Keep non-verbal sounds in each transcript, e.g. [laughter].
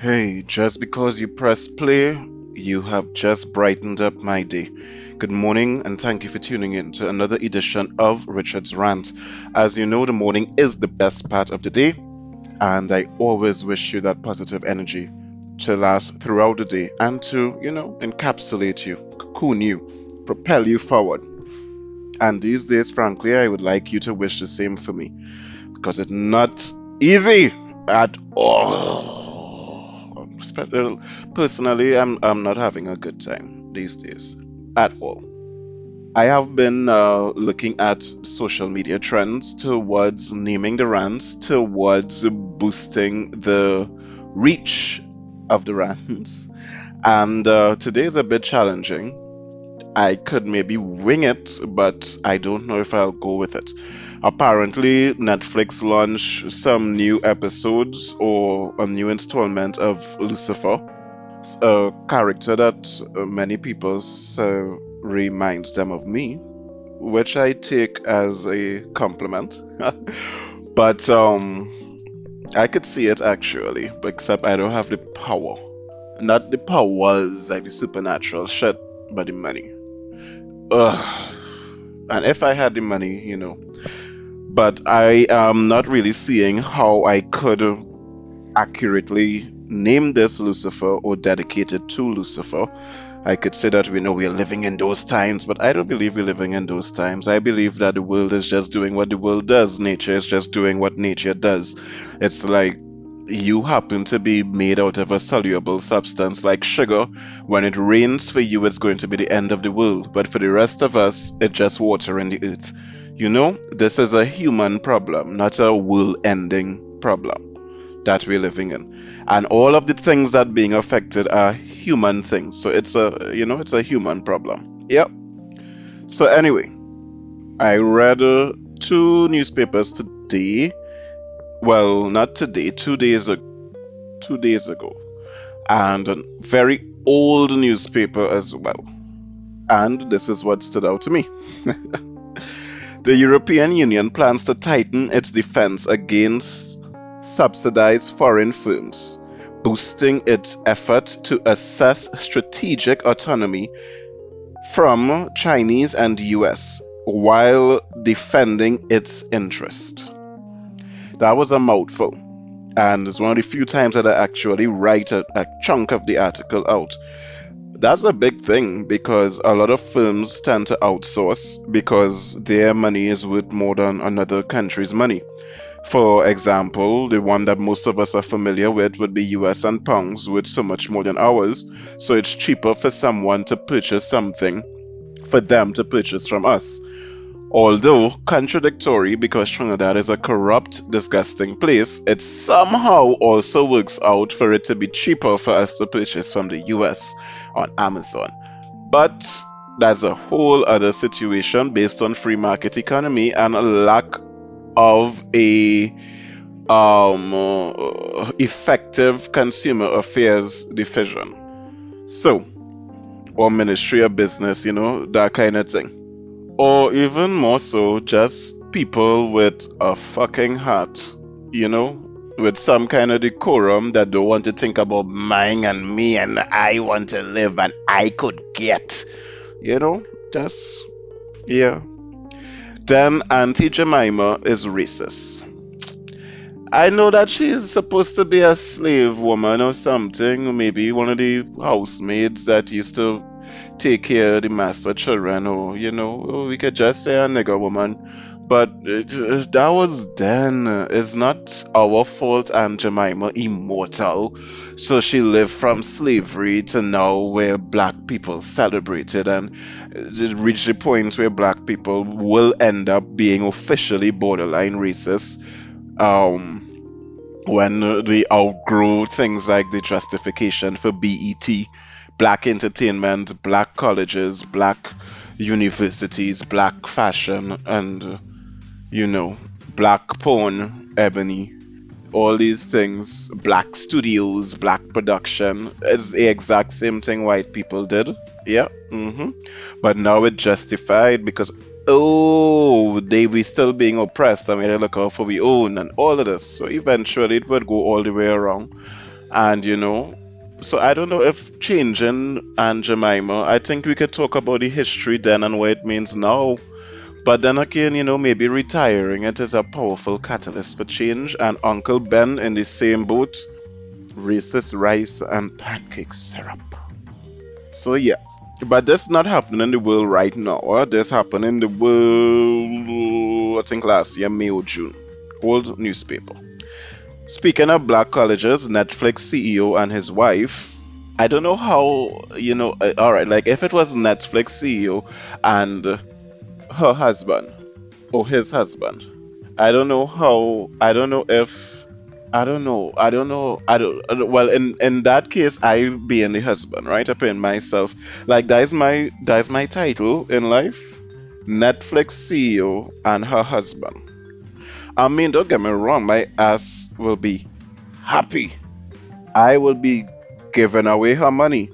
Hey, just because you press play, you have just brightened up my day. Good morning, and thank you for tuning in to another edition of Richard's Rant. As you know, the morning is the best part of the day, and I always wish you that positive energy to last throughout the day and to, you know, encapsulate you, cocoon you, propel you forward. And these days, frankly, I would like you to wish the same for me because it's not easy at all. Personally, I'm, I'm not having a good time these days at all. I have been uh, looking at social media trends towards naming the rants, towards boosting the reach of the rants, and uh, today is a bit challenging. I could maybe wing it, but I don't know if I'll go with it. Apparently, Netflix launched some new episodes or a new installment of Lucifer, a character that many people say reminds them of me, which I take as a compliment. [laughs] but um, I could see it actually, except I don't have the power. Not the powers like the supernatural shit, but the money. Ugh. And if I had the money, you know, but I am not really seeing how I could accurately name this Lucifer or dedicate it to Lucifer. I could say that we know we are living in those times, but I don't believe we're living in those times. I believe that the world is just doing what the world does. Nature is just doing what nature does. It's like you happen to be made out of a soluble substance like sugar. When it rains for you, it's going to be the end of the world. But for the rest of us, it's just water in the earth. You know, this is a human problem, not a world ending problem that we're living in. And all of the things that being affected are human things. So it's a, you know, it's a human problem. Yep. So anyway, I read uh, two newspapers today. Well, not today, two days ago. Two days ago. And a very old newspaper as well. And this is what stood out to me. [laughs] The European Union plans to tighten its defense against subsidized foreign firms, boosting its effort to assess strategic autonomy from Chinese and US while defending its interest. That was a mouthful, and it's one of the few times that I actually write a, a chunk of the article out that's a big thing because a lot of firms tend to outsource because their money is worth more than another country's money. For example, the one that most of us are familiar with would be US and pounds worth so much more than ours, so it's cheaper for someone to purchase something for them to purchase from us. Although contradictory because Trinidad is a corrupt, disgusting place, it somehow also works out for it to be cheaper for us to purchase from the US on Amazon. But that's a whole other situation based on free market economy and a lack of a um, uh, effective consumer affairs division. So, or Ministry of Business, you know, that kind of thing or even more so, just people with a fucking heart, you know, with some kind of decorum that don't want to think about mine and me and I want to live and I could get, you know, just, yeah. Then Auntie Jemima is racist. I know that she's supposed to be a slave woman or something, maybe one of the housemaids that used to take care of the master children, or you know, we could just say a nigger woman. But it, that was then. It's not our fault Aunt Jemima immortal. So she lived from slavery to now where black people celebrated and it reached the point where black people will end up being officially borderline racist. Um, when they outgrow things like the justification for BET black entertainment, black colleges, black universities, black fashion, and you know, black porn, ebony, all these things, black studios, black production, is the exact same thing white people did. Yeah. Mm-hmm. But now it's justified because oh, they we still being oppressed. I mean, they look out for we own and all of this. So eventually it would go all the way around. And you know, so I don't know if changing Aunt Jemima, I think we could talk about the history then and what it means now. But then again, you know, maybe retiring it is a powerful catalyst for change. And Uncle Ben in the same boat, racist rice and pancake syrup. So yeah, but this not happening in the world right now. Uh, this happened in the world, I think last year, May or June. Old newspaper. Speaking of black colleges, Netflix CEO and his wife. I don't know how, you know, uh, all right, like if it was Netflix CEO and her husband or his husband, I don't know how, I don't know if, I don't know, I don't know, I don't, well, in, in that case, I being the husband, right? I paying myself, like that is my, that is my title in life. Netflix CEO and her husband. I mean, don't get me wrong, my ass will be happy. I will be giving away her money.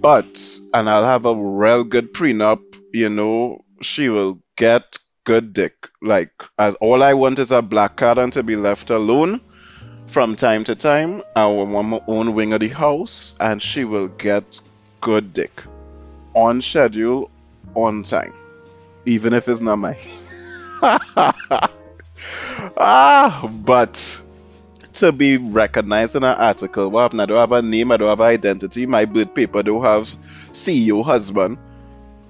But, and I'll have a real good prenup, you know, she will get good dick. Like, as all I want is a black card and to be left alone from time to time. I want my own wing of the house, and she will get good dick on schedule, on time, even if it's not mine. [laughs] ah, but to be recognized in an article, what happened? I don't have a name, I don't have an identity, my birth paper don't have CEO husband.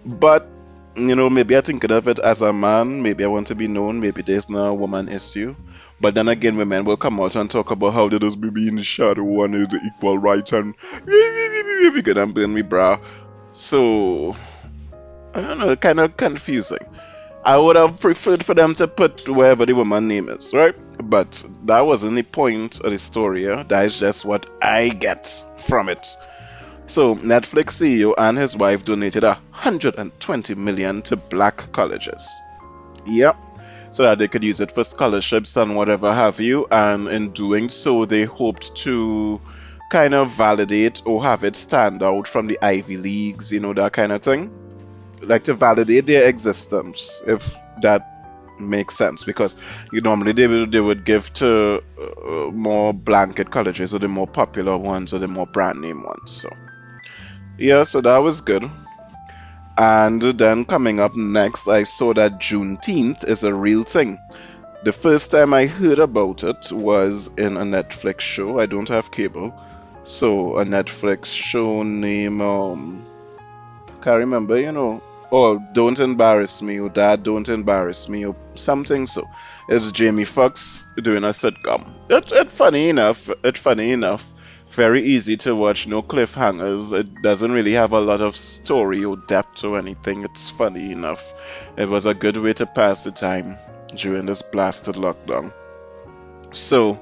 But you know, maybe I think of it as a man, maybe I want to be known, maybe there's no woman issue. But then again, women will come out and talk about how there is baby in the shadow and the equal right and we gonna burn me bra. So I don't know, kind of confusing. I would have preferred for them to put wherever the woman name is, right? But that wasn't the point of the story. Yeah? That is just what I get from it. So Netflix CEO and his wife donated 120 million to black colleges. Yep. So that they could use it for scholarships and whatever have you. And in doing so, they hoped to kind of validate or have it stand out from the Ivy Leagues, you know, that kind of thing like to validate their existence if that makes sense. Because you normally they would they would give to uh, more blanket colleges or the more popular ones or the more brand name ones so. Yeah so that was good. And then coming up next i saw that juneteenth is a real thing. The first time i heard about it was in a netflix show. I don't have cable. So a netflix show named um can't remember you know oh, don't embarrass me, or dad, don't embarrass me, or something. So it's Jamie Foxx doing a sitcom. It, it funny enough. It funny enough. Very easy to watch, no cliffhangers. It doesn't really have a lot of story or depth or anything. It's funny enough. It was a good way to pass the time during this blasted lockdown. So,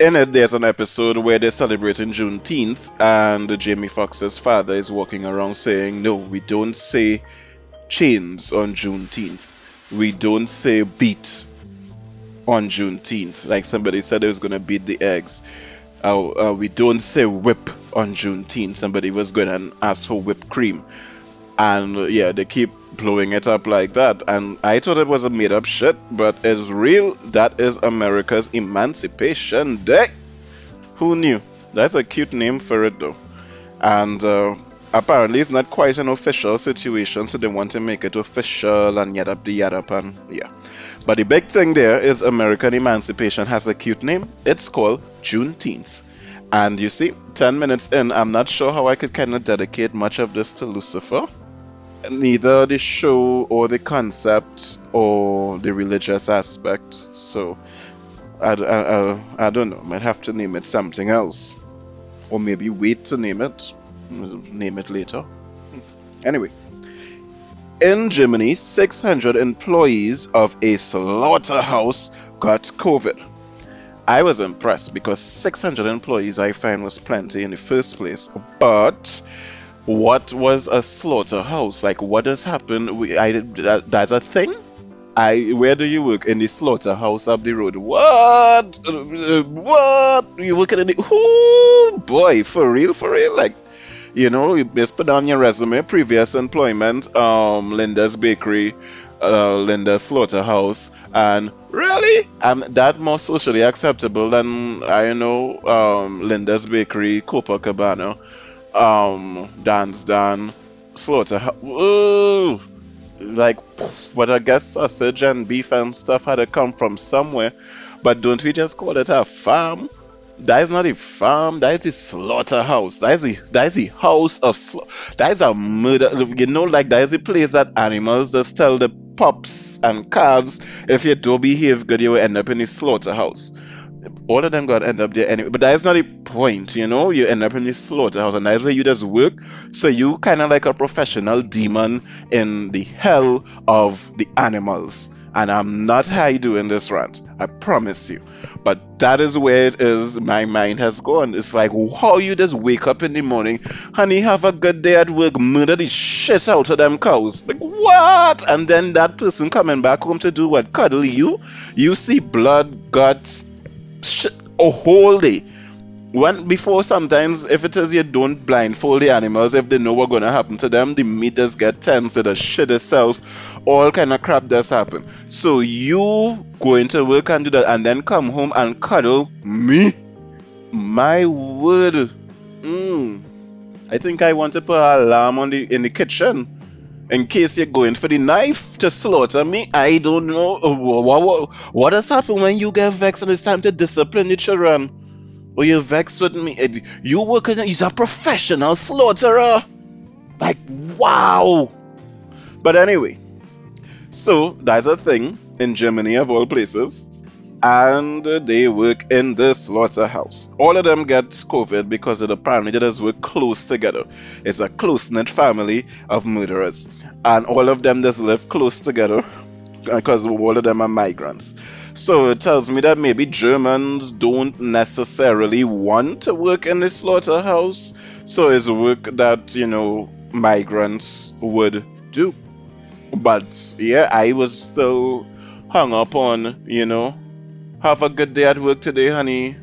in it, there's an episode where they're celebrating Juneteenth, and Jamie Foxx's father is walking around saying, No, we don't say chains on Juneteenth. We don't say beat on Juneteenth. Like somebody said it was going to beat the eggs. Uh, uh, we don't say whip on Juneteenth. Somebody was going to ask for whipped cream. And uh, yeah, they keep blowing it up like that. And I thought it was a made up shit, but it's real. That is America's Emancipation Day. Who knew? That's a cute name for it though. And uh, apparently it's not quite an official situation, so they want to make it official and yada yada and yeah. But the big thing there is American Emancipation has a cute name. It's called Juneteenth. And you see, 10 minutes in, I'm not sure how I could kind of dedicate much of this to Lucifer neither the show or the concept or the religious aspect. So I, I, I, I don't know. Might have to name it something else, or maybe wait to name it. Name it later. [laughs] Anyway, in Germany, 600 employees of a slaughterhouse got COVID. I was impressed because 600 employees I find was plenty in the first place, but what was a slaughterhouse? Like, what has happened? We, I, that, that's a thing? I, where do you work? In the slaughterhouse up the road. What? What? You working in the, oh boy, for real, for real? Like, you know, you just put on your resume, previous employment, um, Linda's Bakery, uh, Linda's slaughterhouse, and really, um, that more socially acceptable than I know um, Linda's bakery, Copacabana, um, Dan's Dan, slaughterhouse. Ooh, like, but I guess sausage and beef and stuff had to come from somewhere. But don't we just call it a farm? That is not a farm. That is a slaughterhouse. That is a that is a house of that is a murder. You know, like that is a place that animals just tell the pups and calves if you don't behave good, you will end up in a slaughterhouse. All of them got end up there anyway. But that is not a point, you know. You end up in the slaughterhouse, and that's where you just work. So you kind of like a professional demon in the hell of the animals and I'm not high doing this rant. I promise you. But that is where it is. My mind has gone. It's like how you just wake up in the morning, honey, have a good day at work, murder the shit out of them cows. Like what? And then that person coming back home to do what? Cuddle you? You see blood, guts, a whole day. When before sometimes if it is you don't blindfold the animals if they know what's gonna happen to them the meat does get tense to the shit itself all kind of crap does happen. So you go into work and do that and then come home and cuddle me? My word. Mm. i think i want to put an alarm on the in the kitchen in case you're going for the knife to slaughter me i don't know what, what, what has happened when you get vexed and it's time to discipline the children or you're vexed with me. You work in, he's a professional slaughterer. Like, wow. But anyway, so that's a thing in Germany, of all places. And they work in the slaughterhouse. All of them get COVID because of the apparently they just work close together. It's a close knit family of murderers. And all of them just live close together because all of them are migrants. So it tells me that maybe Germans don't necessarily want to work in the slaughterhouse. So it's work that, you know, migrants would do. But yeah, I was still hung up on, you know, have a good day at work today, honey.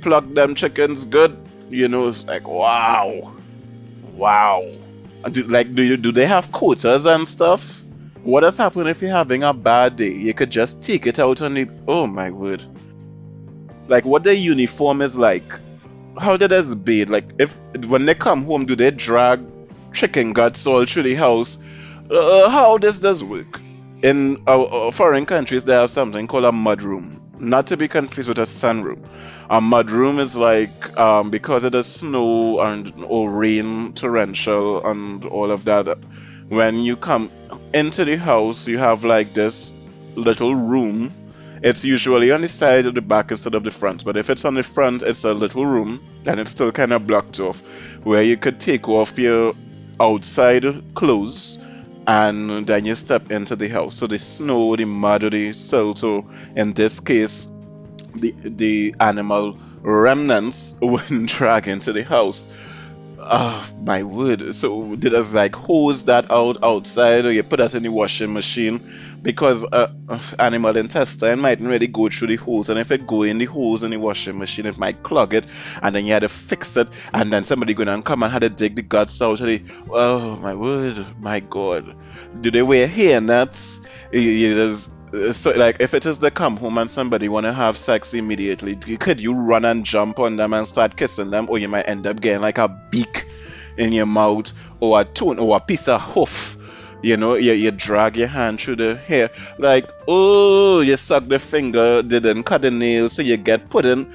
Pluck them chickens good. You know, it's like wow. Wow. Do, like do you do they have quotas and stuff? What has happened if you're having a bad day? You could just take it out on the. Oh my word. Like what their uniform is like. How did this bathe? Like if when they come home, do they drag chicken guts all through the house? Uh, how does this work? In uh, uh, foreign countries, they have something called a mud room. Not to be confused with a sunroom. A mud room is like um, because of the snow and or rain, torrential, and all of that. When you come into the house, you have like this little room. It's usually on the side of the back instead of the front, but if it's on the front, it's a little room and it's still kind of blocked off where you could take off your outside clothes and then you step into the house. So the snow, the mud, the silt, or in this case, the the animal remnants [laughs] wouldn't drag into the house. Oh my word! So did us like hose that out outside, or you put that in the washing machine? Because uh, animal intestine mightn't really go through the hose, and if it go in the hose in the washing machine, it might clog it, and then you had to fix it, and then somebody going and come and had to dig the guts out the. Oh my word! My God! Do they wear hair nets? You, you just so like if it is they come home and somebody want to have sex immediately could you run and jump on them and start kissing them or you might end up getting like a beak in your mouth or a tone or a piece of hoof. You know you, you drag your hand through the hair like oh you suck the finger didn't cut the nail so you get put in.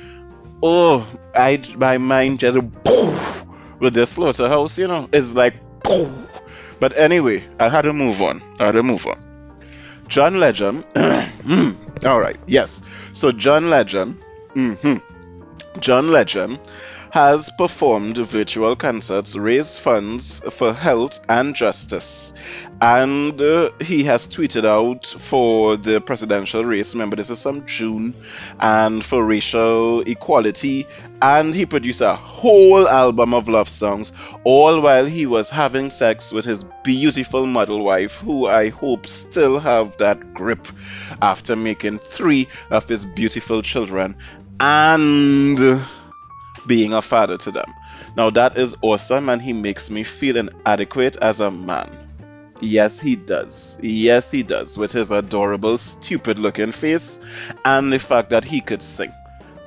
Oh i my mind just poof, with the slaughterhouse you know it's like poof. but anyway i had to move on i had to move on John Legend. [clears throat] all right, yes. So John Legend. Mm-hmm. John Legend has performed virtual concerts, raised funds for health and justice, and uh, he has tweeted out for the presidential race. Remember, this is some June, and for racial equality. And he produced a whole album of love songs, all while he was having sex with his beautiful model wife, who I hope still have that grip after making three of his beautiful children. And being a father to them. Now that is awesome, and he makes me feel inadequate as a man. Yes, he does. Yes, he does. With his adorable, stupid looking face and the fact that he could sing.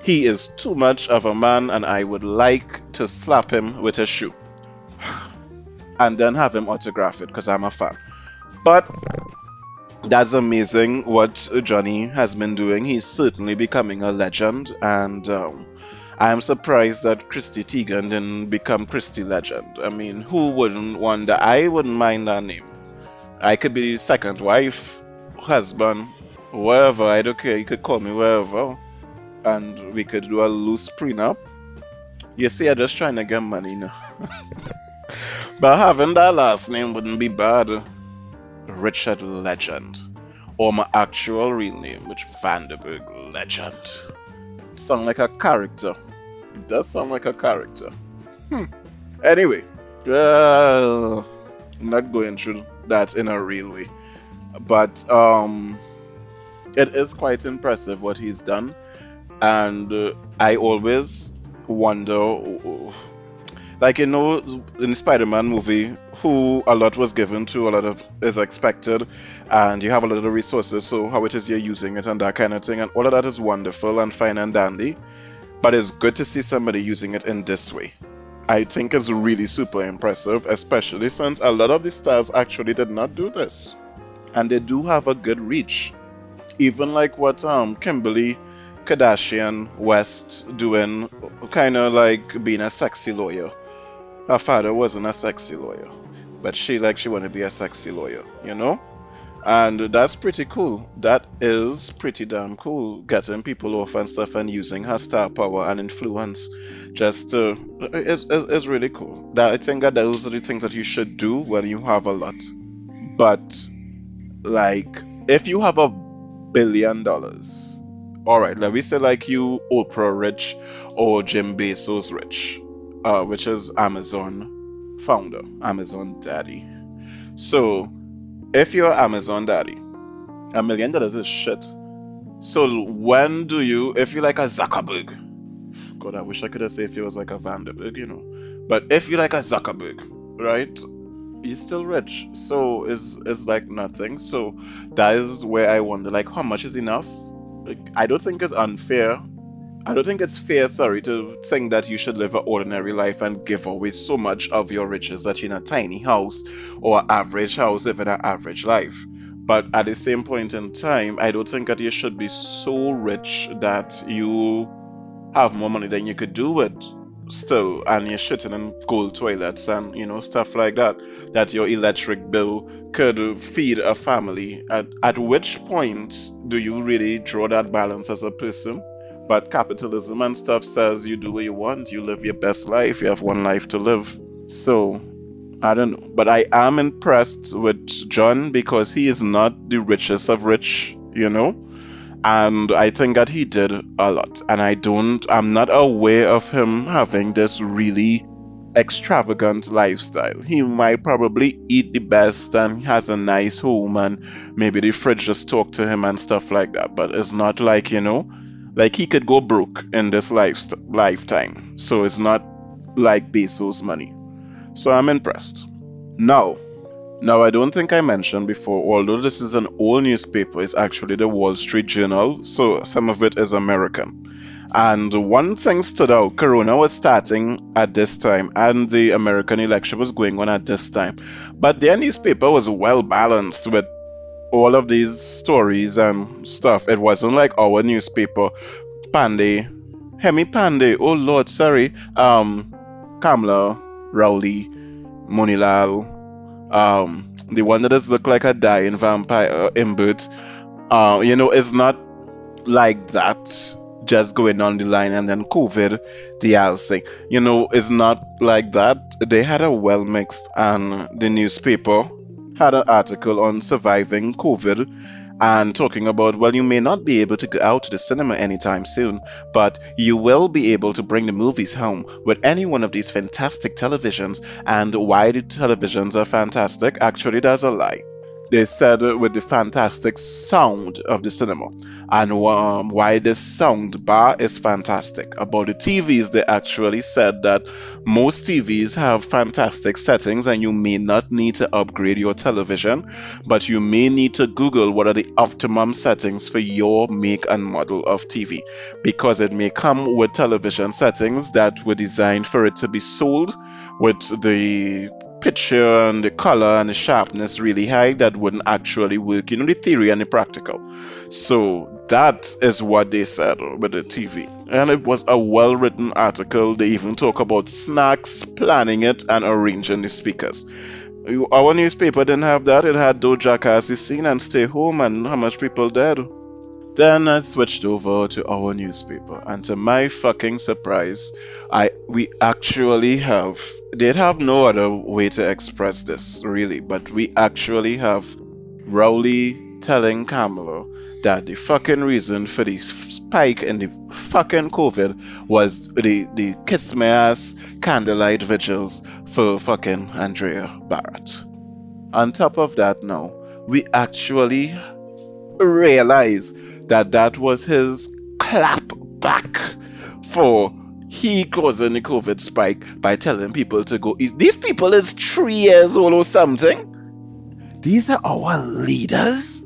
He is too much of a man, and I would like to slap him with a shoe. [sighs] And then have him autograph it because I'm a fan. But that's amazing what Johnny has been doing. He's certainly becoming a legend, and um, I am surprised that Chrissy Teigen didn't become Christy Legend. I mean, who wouldn't want that? I wouldn't mind that name. I could be second wife, husband, wherever. I don't care. You could call me wherever, and we could do a loose prenup. You see, I'm just trying to get money now. [laughs] but having that last name wouldn't be bad. Richard Legend. Or my actual real name, which Vanderberg Legend. Sound like a character. It does sound like a character. Hmm. Anyway, uh, not going through that in a real way. But um, it is quite impressive what he's done. And uh, I always wonder like you know in the spider-man movie who a lot was given to a lot of is expected and you have a lot of resources so how it is you're using it and that kind of thing and all of that is wonderful and fine and dandy but it's good to see somebody using it in this way. I think it's really super impressive especially since a lot of the stars actually did not do this. And they do have a good reach. Even like what um kimberly Kardashian West doing kind of like being a sexy lawyer. Her father wasn't a sexy lawyer, but she like she want to be a sexy lawyer, you know? And that's pretty cool. That is pretty damn cool. Getting people off and stuff and using her star power and influence just uh, is, is, is really cool. That I think that those are the things that you should do when you have a lot. But like if you have a billion dollars, all right, let me say like you Oprah rich or Jim Bezos rich uh, which is Amazon founder, Amazon daddy. So, if you're Amazon daddy, a million dollars is shit. So when do you, if you're like a Zuckerberg, God, I wish I could have said if he was like a Vanderberg, you know, but if you're like a Zuckerberg, right, you're still rich. So it's is like nothing. So that is where I wonder, like, how much is enough? Like, I don't think it's unfair I don't think it's fair, sorry, to think that you should live an ordinary life and give away so much of your riches that you're in a tiny house or average house living an average life. But at the same point in time, I don't think that you should be so rich that you have more money than you could do with still and you're shitting in gold toilets and you know stuff like that that your electric bill could feed a family at, at which point do you really draw that balance as a person but capitalism and stuff says you do what you want, you live your best life, you have one life to live. So, I don't know. But I am impressed with John because he is not the richest of rich, you know? And I think that he did a lot. And I don't, I'm not aware of him having this really extravagant lifestyle. He might probably eat the best and has a nice home and maybe the fridge just talk to him and stuff like that. But it's not like, you know, like he could go broke in this life lifetime. So it's not like Bezos' money. So I'm impressed. Now, now I don't think I mentioned before, although this is an old newspaper, it's actually the Wall Street Journal, so some of it is American. And one thing stood out Corona was starting at this time, and the American election was going on at this time. But their newspaper was well balanced with all of these stories and stuff. It wasn't like our newspaper, Panday, Hemi Panday. Oh Lord, sorry. Um, Kamla, Rowley, Moonilal, um, the one that does look like a dying vampire, uh, Imbert. Uh, you know, it's not like that. Just going on the line and then COVID, the housing. You know, it's not like that. They had a well mixed and the newspaper had an article on surviving COVID and talking about, well, you may not be able to go out to the cinema anytime soon, but you will be able to bring the movies home with any one of these fantastic televisions. And why the televisions are fantastic, actually, there's a lie. They said with the fantastic sound of the cinema and um, why this sound bar is fantastic. About the TVs, they actually said that most TVs have fantastic settings and you may not need to upgrade your television, but you may need to Google what are the optimum settings for your make and model of TV because it may come with television settings that were designed for it to be sold with the picture and the color and the sharpness really high that wouldn't actually work, you know, the theory and the practical. So that is what they said with the TV. And it was a well written article. They even talk about snacks, planning it, and arranging the speakers. Our newspaper didn't have that. It had Doja Cat's scene and stay home and how much people dead. Then I switched over to our newspaper, and to my fucking surprise, I we actually have they'd have no other way to express this really, but we actually have Rowley telling Kamla that the fucking reason for the spike in the fucking COVID was the the kiss my ass candlelight vigils for fucking Andrea Bharatt. On top of that, now we actually realize that that was his clap back for he causing the COVID spike by telling people to go. These people is three years old or something. These are our leaders.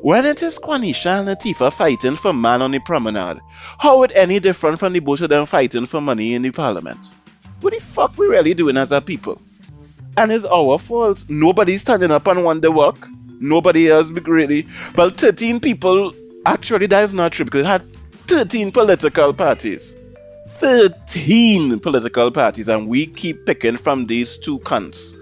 When it is Quanisha and Latifah fighting for man on the promenade, how it any different from the both of them fighting for money in the parliament? What the fuck we really doing as a people? And it's our fault. Nobody's standing up and want the work. Nobody else be really. Well, 13 people Actually, that is not true because it had 13 political parties. 13 political parties, and we keep picking from these two cunts.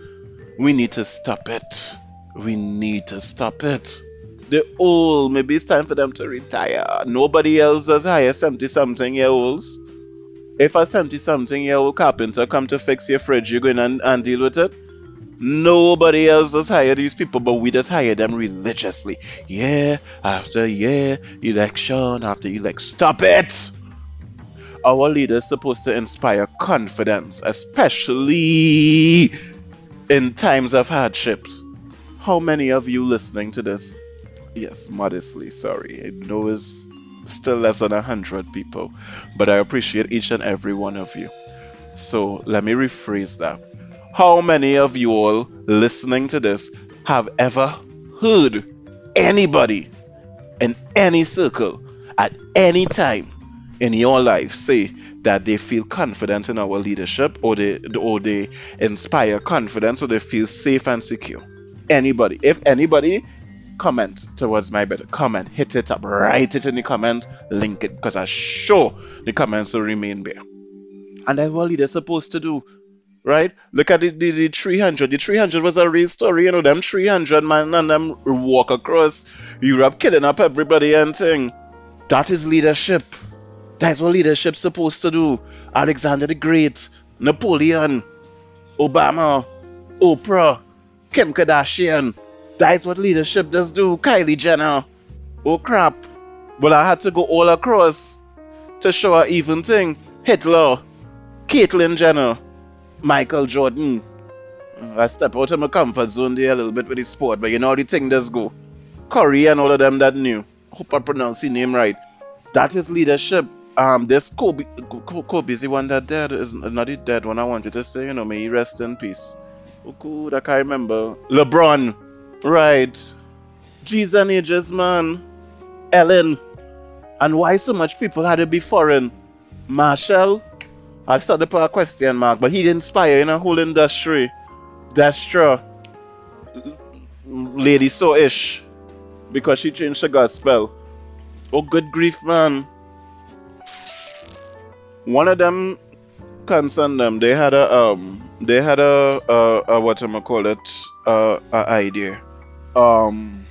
We need to stop it. We need to stop it. They're old. Maybe it's time for them to retire. Nobody else has hired 70 something year olds. If a 70 something year old carpenter come to fix your fridge, you go in and, and deal with it? Nobody else has hired these people, but we just hire them religiously. Year after year, election after election. Stop it! Our leaders supposed to inspire confidence, especially in times of hardships. How many of you listening to this? Yes, modestly, sorry. I know it's still less than a hundred people, but I appreciate each and every one of you. So let me rephrase that how many of you all listening to this have ever heard anybody in any circle at any time in your life say that they feel confident in our leadership or they or they inspire confidence or they feel safe and secure? Anybody. If anybody comment towards my better comment, hit it up, write it in the comment, link it because I'm sure the comments will remain there. And that's what leaders supposed to do right? Look at the, the, the 300. The 300 was a real story, you know, them 300 man and them walk across Europe killing up everybody and thing. That is leadership. That's what leadership's supposed to do. Alexander the Great, Napoleon, Obama, Oprah, Kim Kardashian. That's what leadership does do. Kylie Jenner. Oh crap. Well, I had to go all across to show a even thing. Hitler, Caitlyn Jenner, Michael Jordan. I step out of my comfort zone there a little bit with the sport, but you know how the thing does go. Curry and all of them that knew. Hope I pronounce his name right. That is leadership. Um, this Kobe, Kobe is the one that dead is not the dead one. I want you to say, you know, may he rest in peace. Oh, I can't remember. LeBron, right? G's and ages, man. Ellen, and why so much people had to be foreign? Marshall, I started to put a question mark, but he inspired in a whole industry. That's true. Lady so ish. Because she changed the gospel. Oh good grief man. One of them concerned them, they had a um they had a a, a what am I call it uh, a idea. Um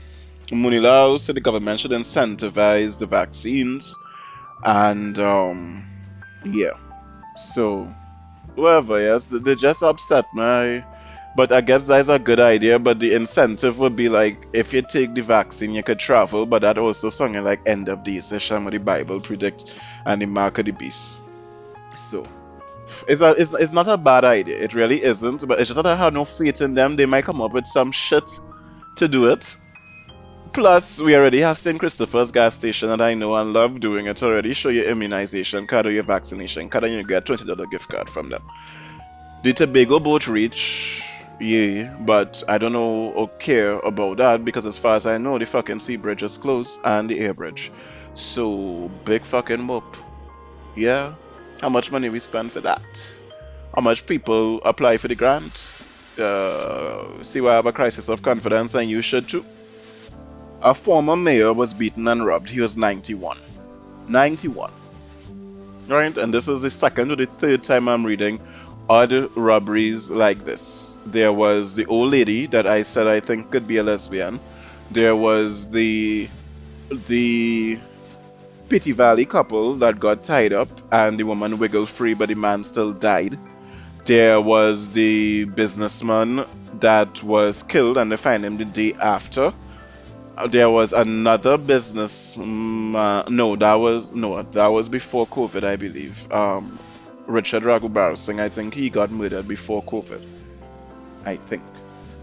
Moonilal said the government should incentivize the vaccines and um yeah so, whoever, yes, they just upset me. But I guess that's a good idea. But the incentive would be like if you take the vaccine, you could travel. But that also something like end of the session with the Bible predict and the mark of the beast. So, it's, a, it's, it's not a bad idea. It really isn't. But it's just that I have no faith in them. They might come up with some shit to do it. Plus, we already have St. Christopher's gas station and I know and love doing it already. Show your immunization card or your vaccination card and you get $20 gift card from them. The Tobago boat reach, yeah, but I don't know or care about that because as far as I know, the fucking sea bridge is closed and the air bridge. So, big fucking whoop. Yeah, how much money we spend for that? How much people apply for the grant? Uh, see why I have a crisis of confidence and you should too. A former mayor was beaten and robbed. He was 91. 91. Right? And this is the second or the third time I'm reading odd robberies like this. There was the old lady that I said I think could be a lesbian. There was the the Petit Valley couple that got tied up and the woman wiggled free but the man still died. There was the businessman that was killed and they found him the day after there was another business. Um, uh, no, that was no, that was before COVID, I believe. Um, Richard Raghubar Singh, I think he got murdered before COVID. I think,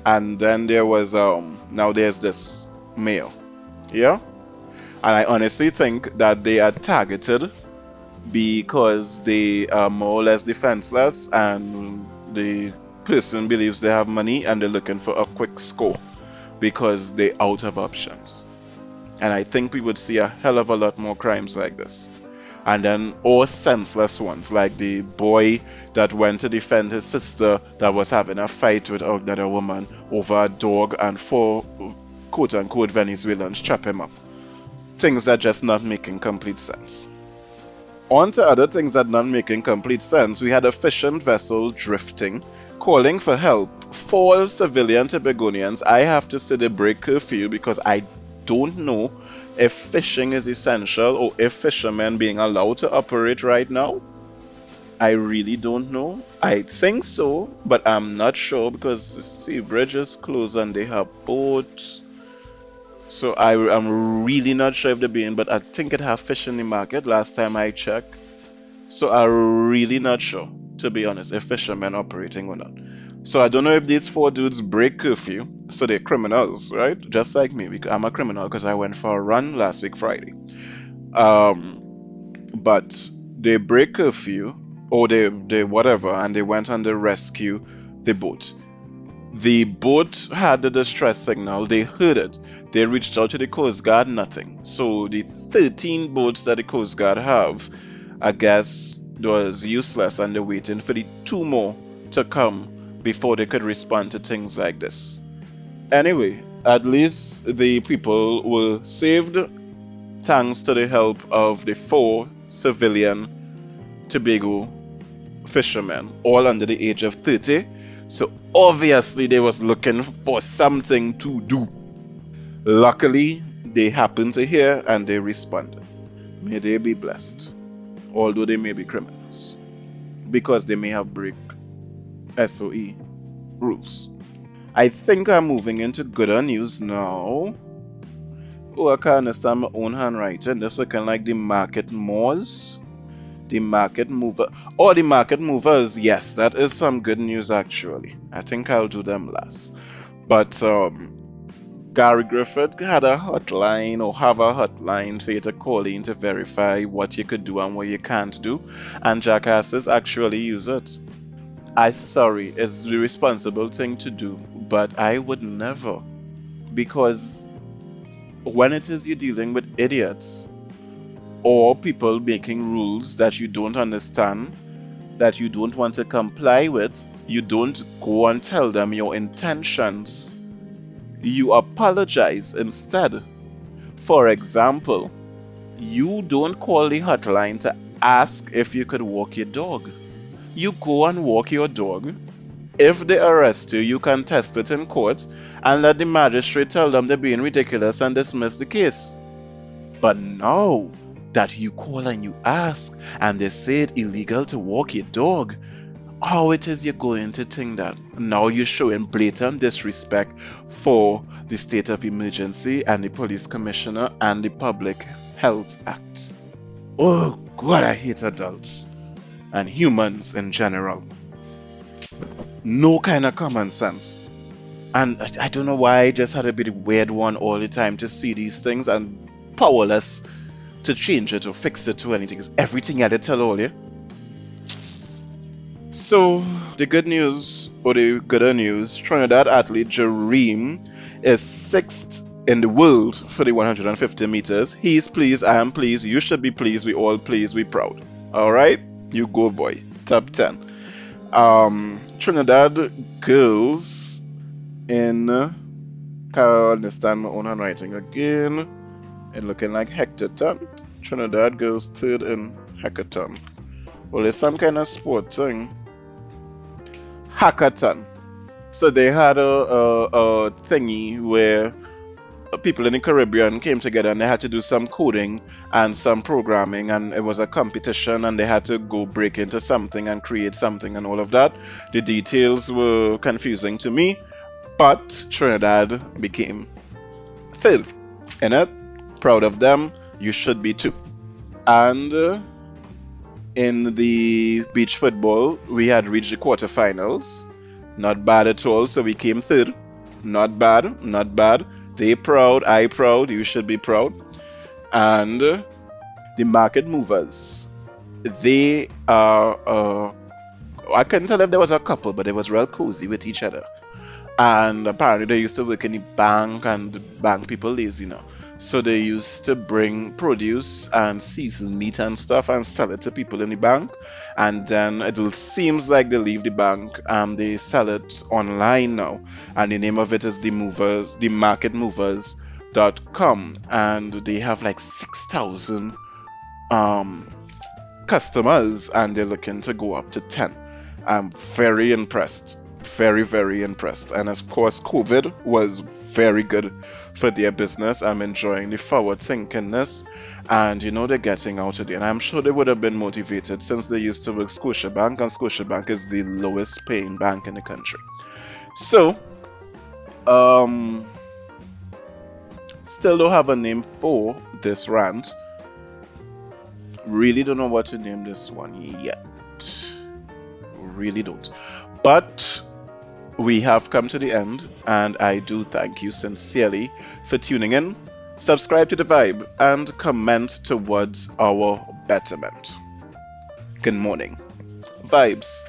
and then there was um. Now there's this mayor, yeah, and I honestly think that they are targeted because they are more or less defenseless and the person believes they have money and they're looking for a quick score because they're out of options. And I think we would see a hell of a lot more crimes like this. And then, or senseless ones, like the boy that went to defend his sister that was having a fight with another woman over a dog, and four quote unquote Venezuelans chop him up. Things that just not making complete sense. On to other things that not making complete sense, we had a fishing vessel drifting calling for help. For civilian Tobagonians, I have to say they break curfew because I don't know if fishing is essential or if fishermen being allowed to operate right now. I really don't know. I think so, but I'm not sure because the sea bridge is closed and they have boats. So I, am really not sure if they're being, but I think it have fish in the market last time I checked. So I'm really not sure to be honest, if fishermen operating or not. So I don't know if these four dudes break curfew, so they're criminals, right? Just like me, because I'm a criminal because I went for a run last week Friday. Um, but they break curfew, or they they whatever, and they went on the rescue the boat. The boat had the distress signal. They heard it. They reached out to the Coast Guard. Nothing. So the 13 boats that the Coast Guard have, I guess was useless and they're waiting for the two more to come before they could respond to things like this. Anyway, at least the people were saved thanks to the help of the four civilian Tobago fishermen, all under the age of 30. So obviously they was looking for something to do. Luckily, they happened to hear and they responded. May they be blessed although they may be criminals, because they may have break SOE rules. I think I'm moving into gooder news now. Oh, I can't understand my own handwriting. This looking like the market moors. The market mover. Oh, the market movers. Yes, that is some good news actually. I think I'll do them last. But um, Gary Griffith had a hotline or have a hotline for you to call in to verify what you could do and what you can't do, and jackasses actually use it. I sorry, it's the responsible thing to do, but I would never. Because when it is you're dealing with idiots or people making rules that you don't understand, that you don't want to comply with, you don't go and tell them your intentions you apologize instead. For example, you don't call the hotline to ask if you could walk your dog. You go and walk your dog. If they arrest you, you can test it in court and let the magistrate tell them they're being ridiculous and dismiss the case. But now that you call and you ask and they say it illegal to walk your dog, how it is you're going to think that now you're showing blatant disrespect for the state of emergency and the police commissioner and the public health act oh god i hate adults and humans in general no kind of common sense And I don't know why I just had a bit weird one all the time to see these things and powerless to change it or fix it to anything. Because everything I had to tell all you. So the good news or the gooder news, Trinidad athlete Jereem is sixth in the world for the 150 meters. He's pleased, I am pleased, you should be pleased, we all pleased, we proud. Alright? You go boy. Top 10. Um Trinidad girls in can't understand my own handwriting again. And looking like hectaton. Trinidad girls third in hackathon. Well, it's some kind of sport thing. Hackathon. So they had a, a, a thingy where people in the Caribbean came together and they had to do some coding and some programming and it was a competition and they had to go break into something and create something and all of that. The details were confusing to me, but Trinidad became third in it. Proud of them. You should be too. And uh, in the beach football, we had reached the quarterfinals. Not bad at all, so we came third. Not bad, not bad. They proud, I proud, you should be proud. And the market movers, they are. Uh, I couldn't tell if there was a couple, but they was real cozy with each other. And apparently they used to work in the bank, and bank people lazy, you know. So they used to bring produce and seasoned meat and stuff and sell it to people in the bank. And then it seems like they leave the bank and they sell it online now. And the name of it is the movers, the market movers.com. And they have like 6,000 um, customers and they're looking to go up to 10. I'm very impressed very, very impressed. And of course, COVID was very good for their business. I'm enjoying the forward thinkingness. And you know, they're getting out of there. And I'm sure they would have been motivated since they used to work Scotiabank, and Scotiabank is the lowest paying bank in the country. So, um, still don't have a name for this rant. Really don't know what to name this one yet. Really don't. But we have come to the end, and I do thank you sincerely for tuning in. Subscribe to the Vibe and comment towards our betterment. Good morning. Vibes.